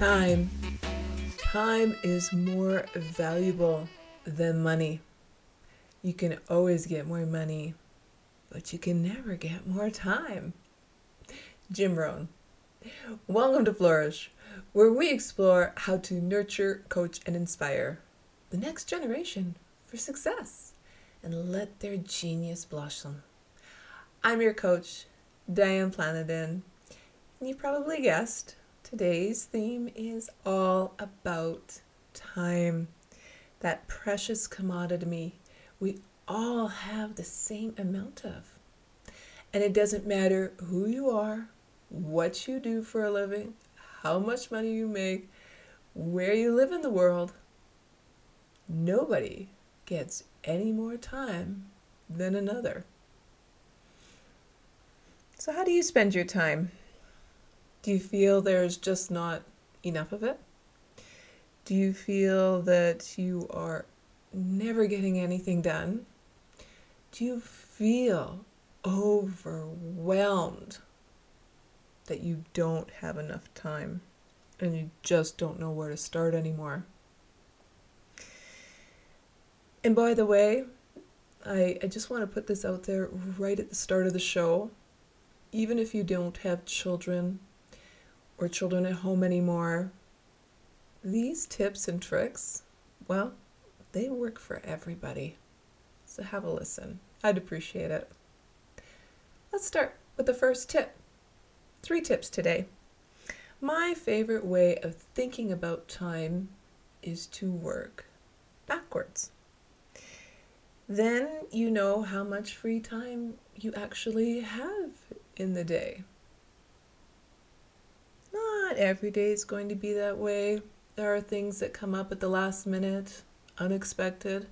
Time. Time is more valuable than money. You can always get more money, but you can never get more time. Jim Rohn. Welcome to Flourish, where we explore how to nurture, coach, and inspire the next generation for success and let their genius blossom. I'm your coach, Diane Planadin, and you probably guessed today's theme is all about time, that precious commodity we all have the same amount of. And it doesn't matter who you are, what you do for a living, how much money you make, where you live in the world, nobody gets any more time than another. So, how do you spend your time? Do you feel there's just not enough of it? Do you feel that you are never getting anything done? Do you feel overwhelmed that you don't have enough time and you just don't know where to start anymore? And by the way, I, I just want to put this out there right at the start of the show. Even if you don't have children or children at home anymore, these tips and tricks, well, they work for everybody. So have a listen. I'd appreciate it. Let's start with the first tip. Three tips today. My favorite way of thinking about time is to work backwards then you know how much free time you actually have in the day. Not every day is going to be that way. There are things that come up at the last minute, unexpected.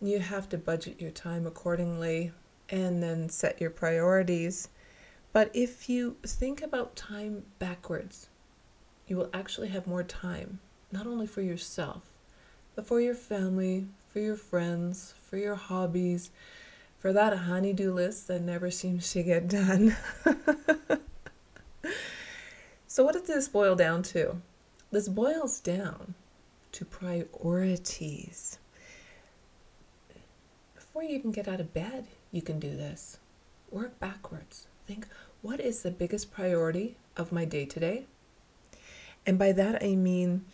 You have to budget your time accordingly and then set your priorities. But if you think about time backwards, you will actually have more time, not only for yourself, but for your family, for your friends, for your hobbies, for that honeydew list that never seems to get done. so, what does this boil down to? This boils down to priorities. Before you even get out of bed, you can do this. Work backwards. Think, what is the biggest priority of my day today? And by that I mean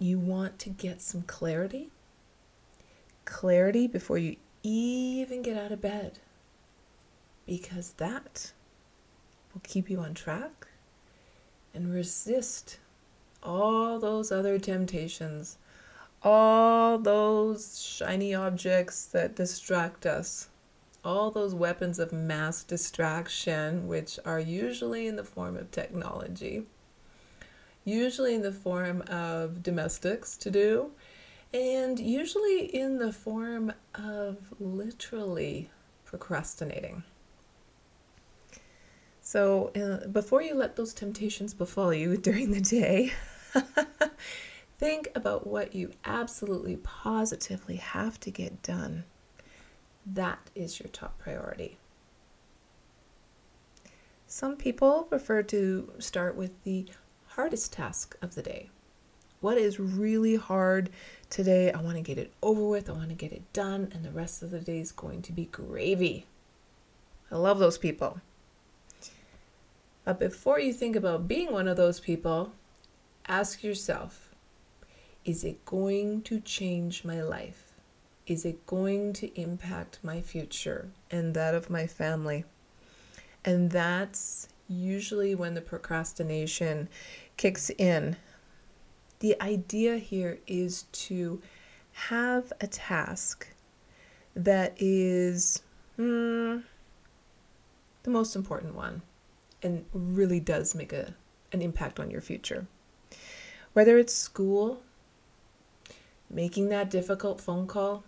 you want to get some clarity clarity before you even get out of bed because that will keep you on track and resist all those other temptations, all those shiny objects that distract us, all those weapons of mass distraction, which are usually in the form of technology, usually in the form of domestics to do, and usually in the form of literally procrastinating. So, uh, before you let those temptations befall you during the day, think about what you absolutely positively have to get done. That is your top priority. Some people prefer to start with the hardest task of the day. What is really hard today? I want to get it over with. I want to get it done, and the rest of the day is going to be gravy. I love those people. But before you think about being one of those people, ask yourself is it going to change my life? Is it going to impact my future and that of my family? And that's usually when the procrastination kicks in the idea here is to have a task that is mm, the most important one and really does make a, an impact on your future. Whether it's school, making that difficult phone call,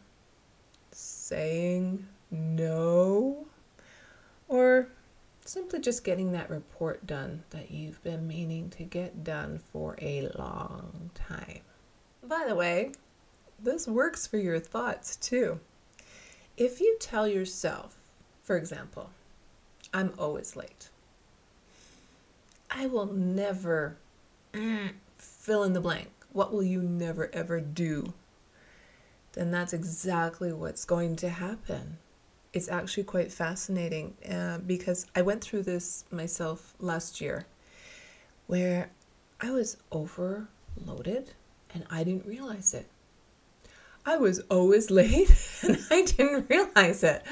saying no, or simply just getting that report done that you've been meaning to get done for a long time. By the way, this works for your thoughts too. If you tell yourself, for example, I'm always late, I will never mm, fill in the blank. What will you never ever do? Then that's exactly what's going to happen. It's actually quite fascinating uh, because I went through this myself last year where I was overloaded and I didn't realize it. I was always late and I didn't realize it.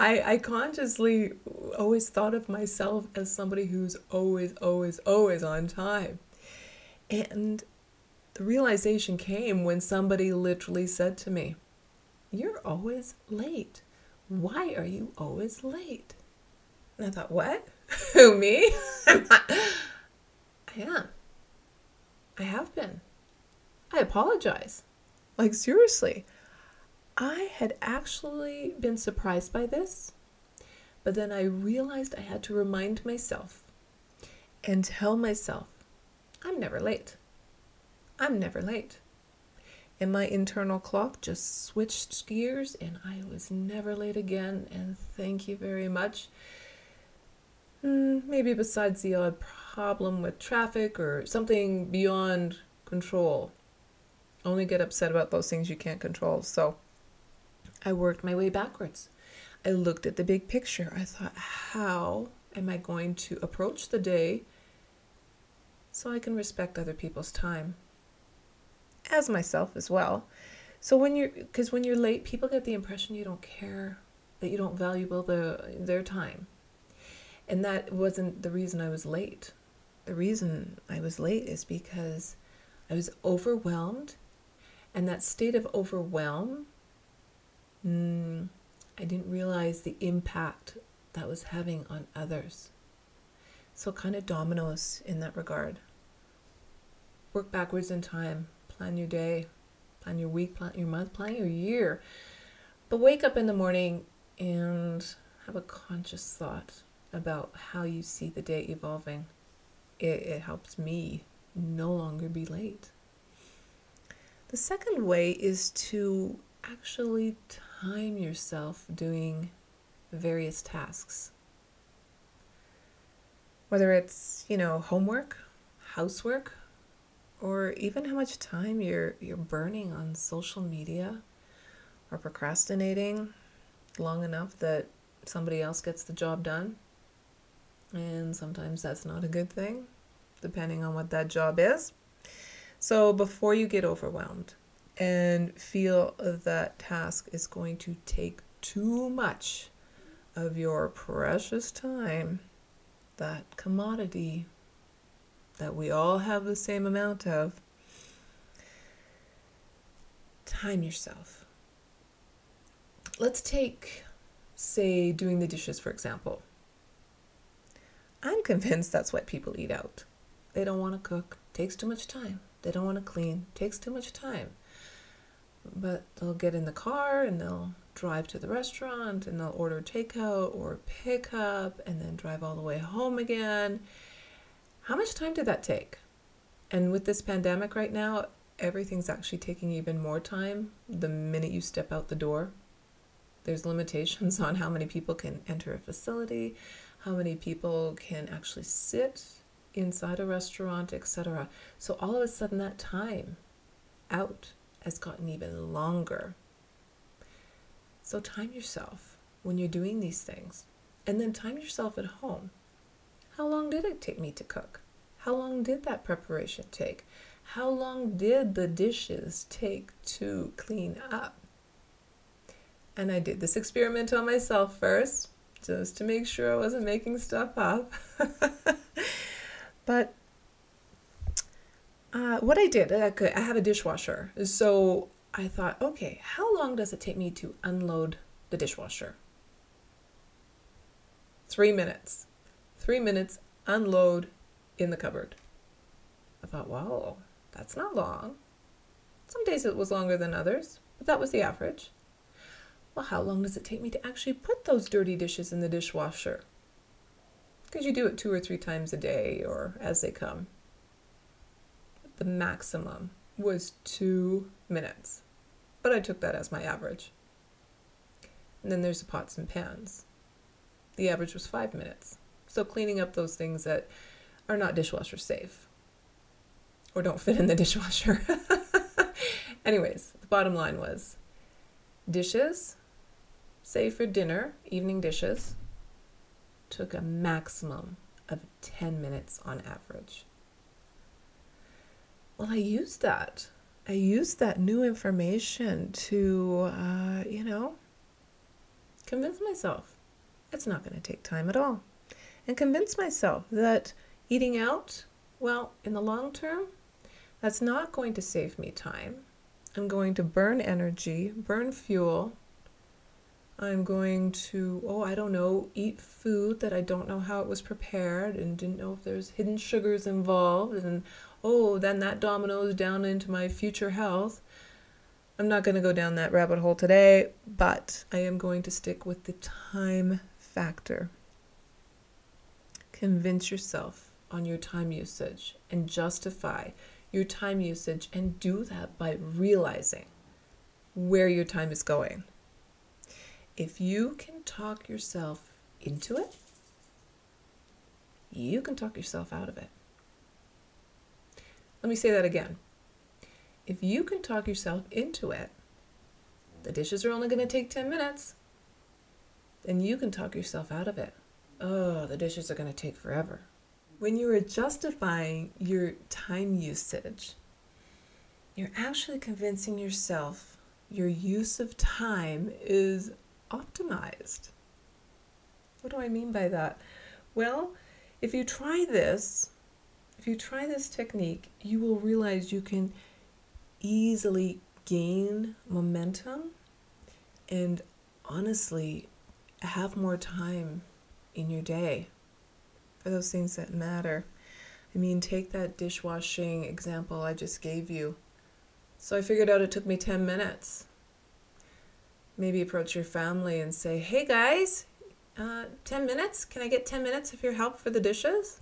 I, I consciously always thought of myself as somebody who's always, always, always on time. And the realization came when somebody literally said to me, You're always late. Why are you always late? And I thought, What? Who, me? I am. I have been. I apologize. Like, seriously. I had actually been surprised by this, but then I realized I had to remind myself and tell myself, I'm never late. I'm never late. And my internal clock just switched gears and I was never late again. And thank you very much. Mm, maybe besides the odd problem with traffic or something beyond control. Only get upset about those things you can't control. So I worked my way backwards. I looked at the big picture. I thought, how am I going to approach the day so I can respect other people's time? As myself as well. So when you're because when you're late, people get the impression you don't care, that you don't value the their time. And that wasn't the reason I was late. The reason I was late is because I was overwhelmed. And that state of overwhelm, mm, I didn't realize the impact that was having on others. So, kind of dominoes in that regard. Work backwards in time, plan your day, plan your week, plan your month, plan your year. But wake up in the morning and have a conscious thought about how you see the day evolving. It, it helps me no longer be late. The second way is to actually time yourself doing various tasks. Whether it's, you know, homework, housework, or even how much time you're you're burning on social media or procrastinating long enough that somebody else gets the job done. And sometimes that's not a good thing, depending on what that job is. So before you get overwhelmed and feel that task is going to take too much of your precious time, that commodity that we all have the same amount of, time yourself. Let's take, say, doing the dishes, for example. I'm convinced that's what people eat out. They don't want to cook, takes too much time. They don't want to clean, takes too much time. But they'll get in the car and they'll drive to the restaurant and they'll order takeout or pickup and then drive all the way home again. How much time did that take? And with this pandemic right now, everything's actually taking even more time the minute you step out the door. There's limitations on how many people can enter a facility, how many people can actually sit inside a restaurant, etc. So all of a sudden, that time out has gotten even longer. So time yourself when you're doing these things, and then time yourself at home. How long did it take me to cook? How long did that preparation take? How long did the dishes take to clean up? And I did this experiment on myself first, just to make sure I wasn't making stuff up. But uh, what I did, I, could, I have a dishwasher. So I thought, okay, how long does it take me to unload the dishwasher? Three minutes. Three minutes, unload in the cupboard. I thought, wow, that's not long. Some days it was longer than others, but that was the average. Well, how long does it take me to actually put those dirty dishes in the dishwasher? Because you do it two or three times a day or as they come. The maximum was two minutes, but I took that as my average. And then there's the pots and pans. The average was five minutes. So cleaning up those things that are not dishwasher safe. or don't fit in the dishwasher. Anyways, the bottom line was dishes, say for dinner, evening dishes, took a maximum of 10 minutes on average. Well, I used that. I used that new information to, uh, you know, convince myself it's not going to take time at all. And convince myself that eating out, well, in the long term, that's not going to save me time. I'm going to burn energy, burn fuel. I'm going to, oh, I don't know, eat food that I don't know how it was prepared and didn't know if there's hidden sugars involved. And oh, then that dominoes down into my future health. I'm not going to go down that rabbit hole today, but I am going to stick with the time factor. Convince yourself on your time usage and justify your time usage and do that by realizing where your time is going. If you can talk yourself into it, you can talk yourself out of it. Let me say that again. If you can talk yourself into it, the dishes are only going to take 10 minutes, then you can talk yourself out of it. Oh, the dishes are going to take forever. When you are justifying your time usage, you're actually convincing yourself your use of time is optimized. What do I mean by that? Well, if you try this, if you try this technique, you will realize you can easily gain momentum and honestly have more time in your day for those things that matter. I mean, take that dishwashing example I just gave you. So I figured out it took me 10 minutes. Maybe approach your family and say, hey guys, uh, 10 minutes? Can I get 10 minutes of your help for the dishes?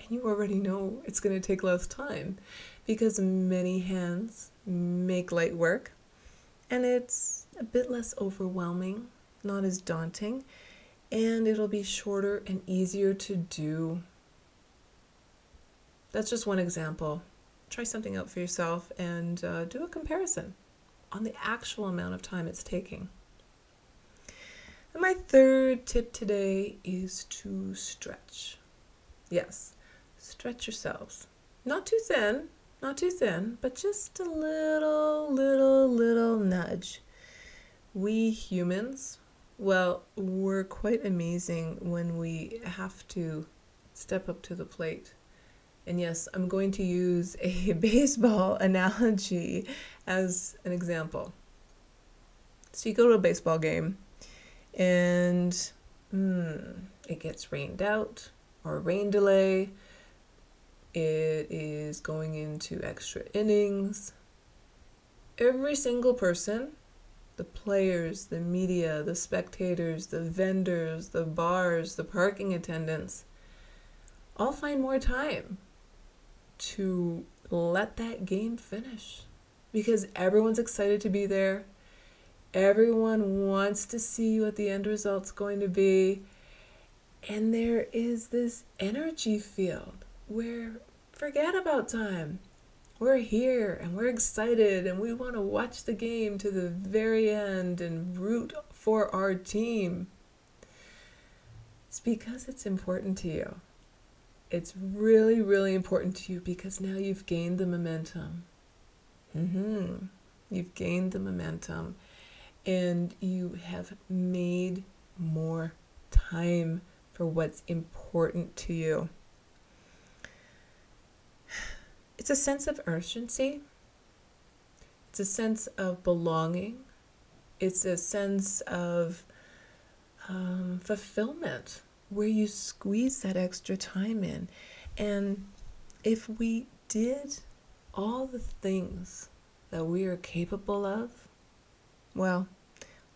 and you already know it's going to take less time because many hands make light work and it's a bit less overwhelming, not as daunting, and it'll be shorter and easier to do. That's just one example. Try something out for yourself and uh, do a comparison on the actual amount of time it's taking. And my third tip today is to stretch. Yes, stretch yourselves. Not too thin, not too thin, but just a little, little, little nudge. We humans, well, we're quite amazing when we have to step up to the plate. And yes, I'm going to use a baseball analogy as an example. So you go to a baseball game and mm, it gets rained out or rain delay it is going into extra innings. Every single person, the players, the media, the spectators, the vendors, the bars, the parking attendants, all find more time to let that game finish because everyone's excited to be there. Everyone wants to see what the end result's going to be. And there is this energy field where forget about time. We're here and we're excited and we want to watch the game to the very end and root for our team. It's because it's important to you. It's really, really important to you because now you've gained the momentum. Mm-hmm. You've gained the momentum and you have made more time for what's important to you. It's a sense of urgency. It's a sense of belonging. It's a sense of um, fulfillment where you squeeze that extra time in. And if we did all the things that we are capable of, well,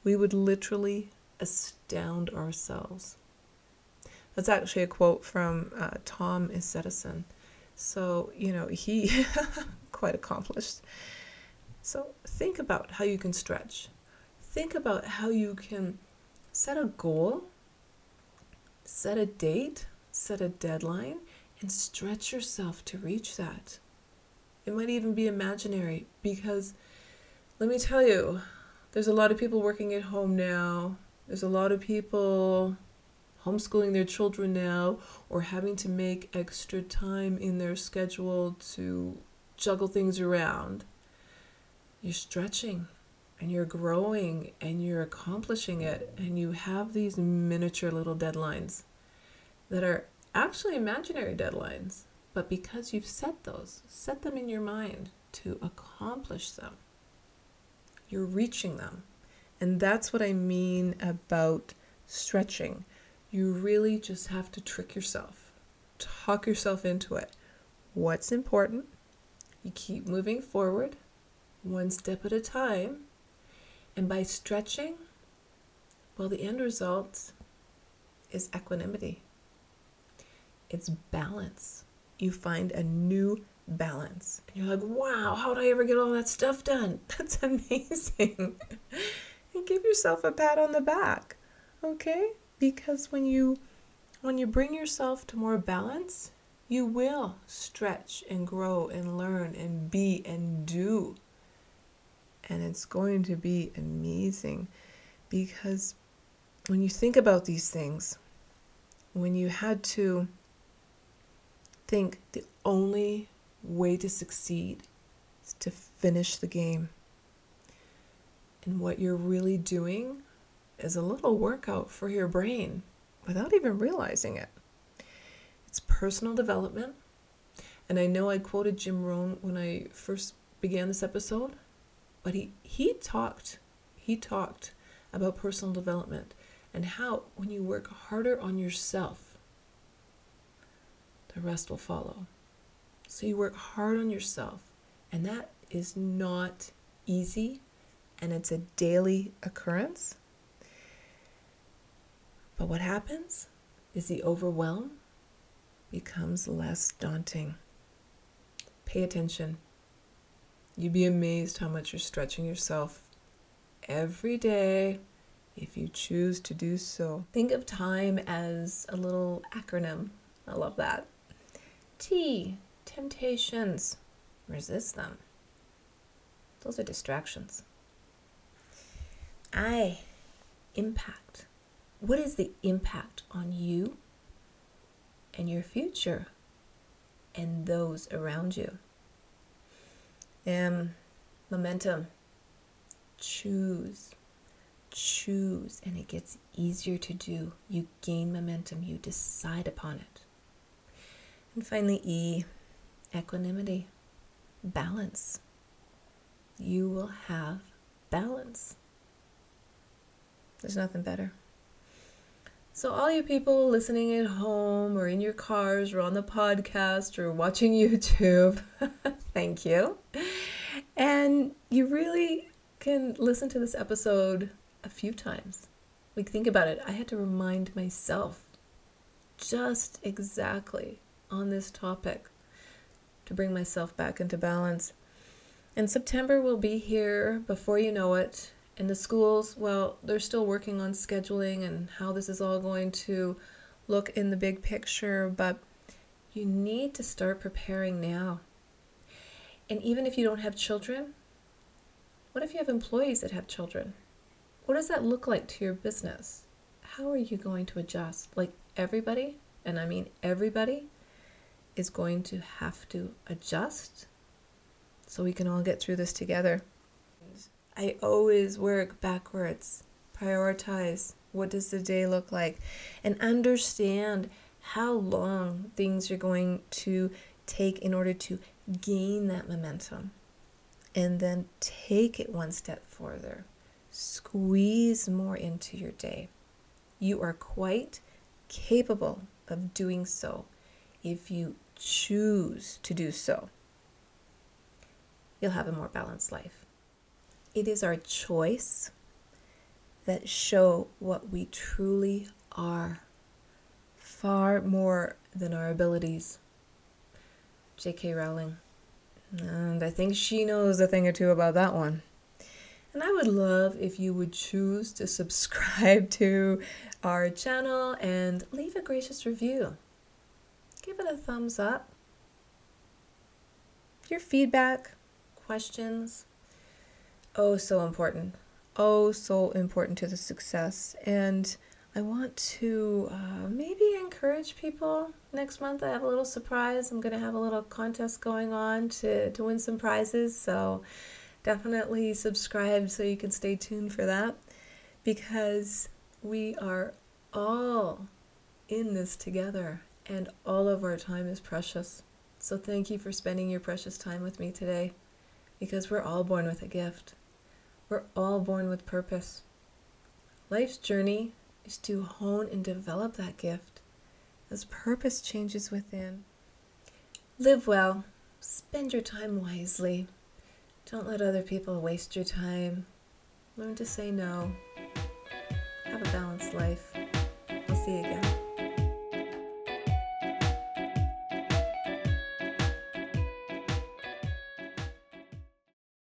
we would literally astound ourselves. That's actually a quote from uh, Thomas Edison. So, you know, he quite accomplished. So, think about how you can stretch. Think about how you can set a goal, set a date, set a deadline, and stretch yourself to reach that. It might even be imaginary because let me tell you, there's a lot of people working at home now. There's a lot of people homeschooling their children now or having to make extra time in their schedule to juggle things around. You're stretching and you're growing and you're accomplishing it and you have these miniature little deadlines that are actually imaginary deadlines but because you've set those set them in your mind to accomplish them you're reaching them. And that's what i mean about stretching. You really just have to trick yourself talk yourself into it. What's important? You keep moving forward one step at a time and by stretching, well, the end result is equanimity. It's balance. You find a new balance. And you're like, wow, how did I ever get all that stuff done? That's amazing. and give yourself a pat on the back. Okay? Because when you when you bring yourself to more balance, you will stretch and grow and learn and be and do and it's going to be amazing because when you think about these things, when you had to think the only way to succeed is to finish the game, and what you're really doing is a little workout for your brain without even realizing it. It's personal development. And I know I quoted Jim Rohn when I first began this episode, but he, he talked, he talked about personal development and how when you work harder on yourself, the rest will follow. So you work hard on yourself, and that is not easy, and it's a daily occurrence. But what happens is the overwhelm becomes less daunting. Pay attention. You'd be amazed how much you're stretching yourself every day if you choose to do so. Think of time as a little acronym. I love that. T, temptations. Resist them. Those are distractions. I, impact. What is the impact on you and your future and those around you? Um, momentum. Choose. Choose. And it gets easier to do. You gain momentum. You decide upon it. And finally, E, equanimity. Balance. You will have balance. There's nothing better. So, all you people listening at home or in your cars or on the podcast or watching YouTube, thank you. And you really can listen to this episode a few times. Like, think about it. I had to remind myself just exactly on this topic to bring myself back into balance. And September will be here before you know it. And the schools, well, they're still working on scheduling and how this is all going to look in the big picture, but you need to start preparing now. And even if you don't have children, what if you have employees that have children? What does that look like to your business? How are you going to adjust? Like everybody, and I mean everybody, is going to have to adjust so we can all get through this together. I always work backwards. Prioritize. What does the day look like? And understand how long things are going to take in order to gain that momentum. And then take it one step further. Squeeze more into your day. You are quite capable of doing so if you choose to do so. You'll have a more balanced life. It is our choice that show what we truly are, far more than our abilities. J.K. Rowling. And I think she knows a thing or two about that one. And I would love if you would choose to subscribe to our channel and leave a gracious review. Give it a thumbs up. your feedback, questions, oh, so important. Oh, so important to the success. And I want to uh, maybe encourage people next month. I have a little surprise. I'm going to have a little contest going on to, to win some prizes. So definitely subscribe so you can stay tuned for that because we are all in this together and all of our time is precious. So thank you for spending your precious time with me today because we're all born with a gift. We're all born with purpose. Life's journey is to hone and develop that gift as purpose changes within. Live well, spend your time wisely. Don't let other people waste your time. Learn to say no. Have a balanced life. I'll see you again.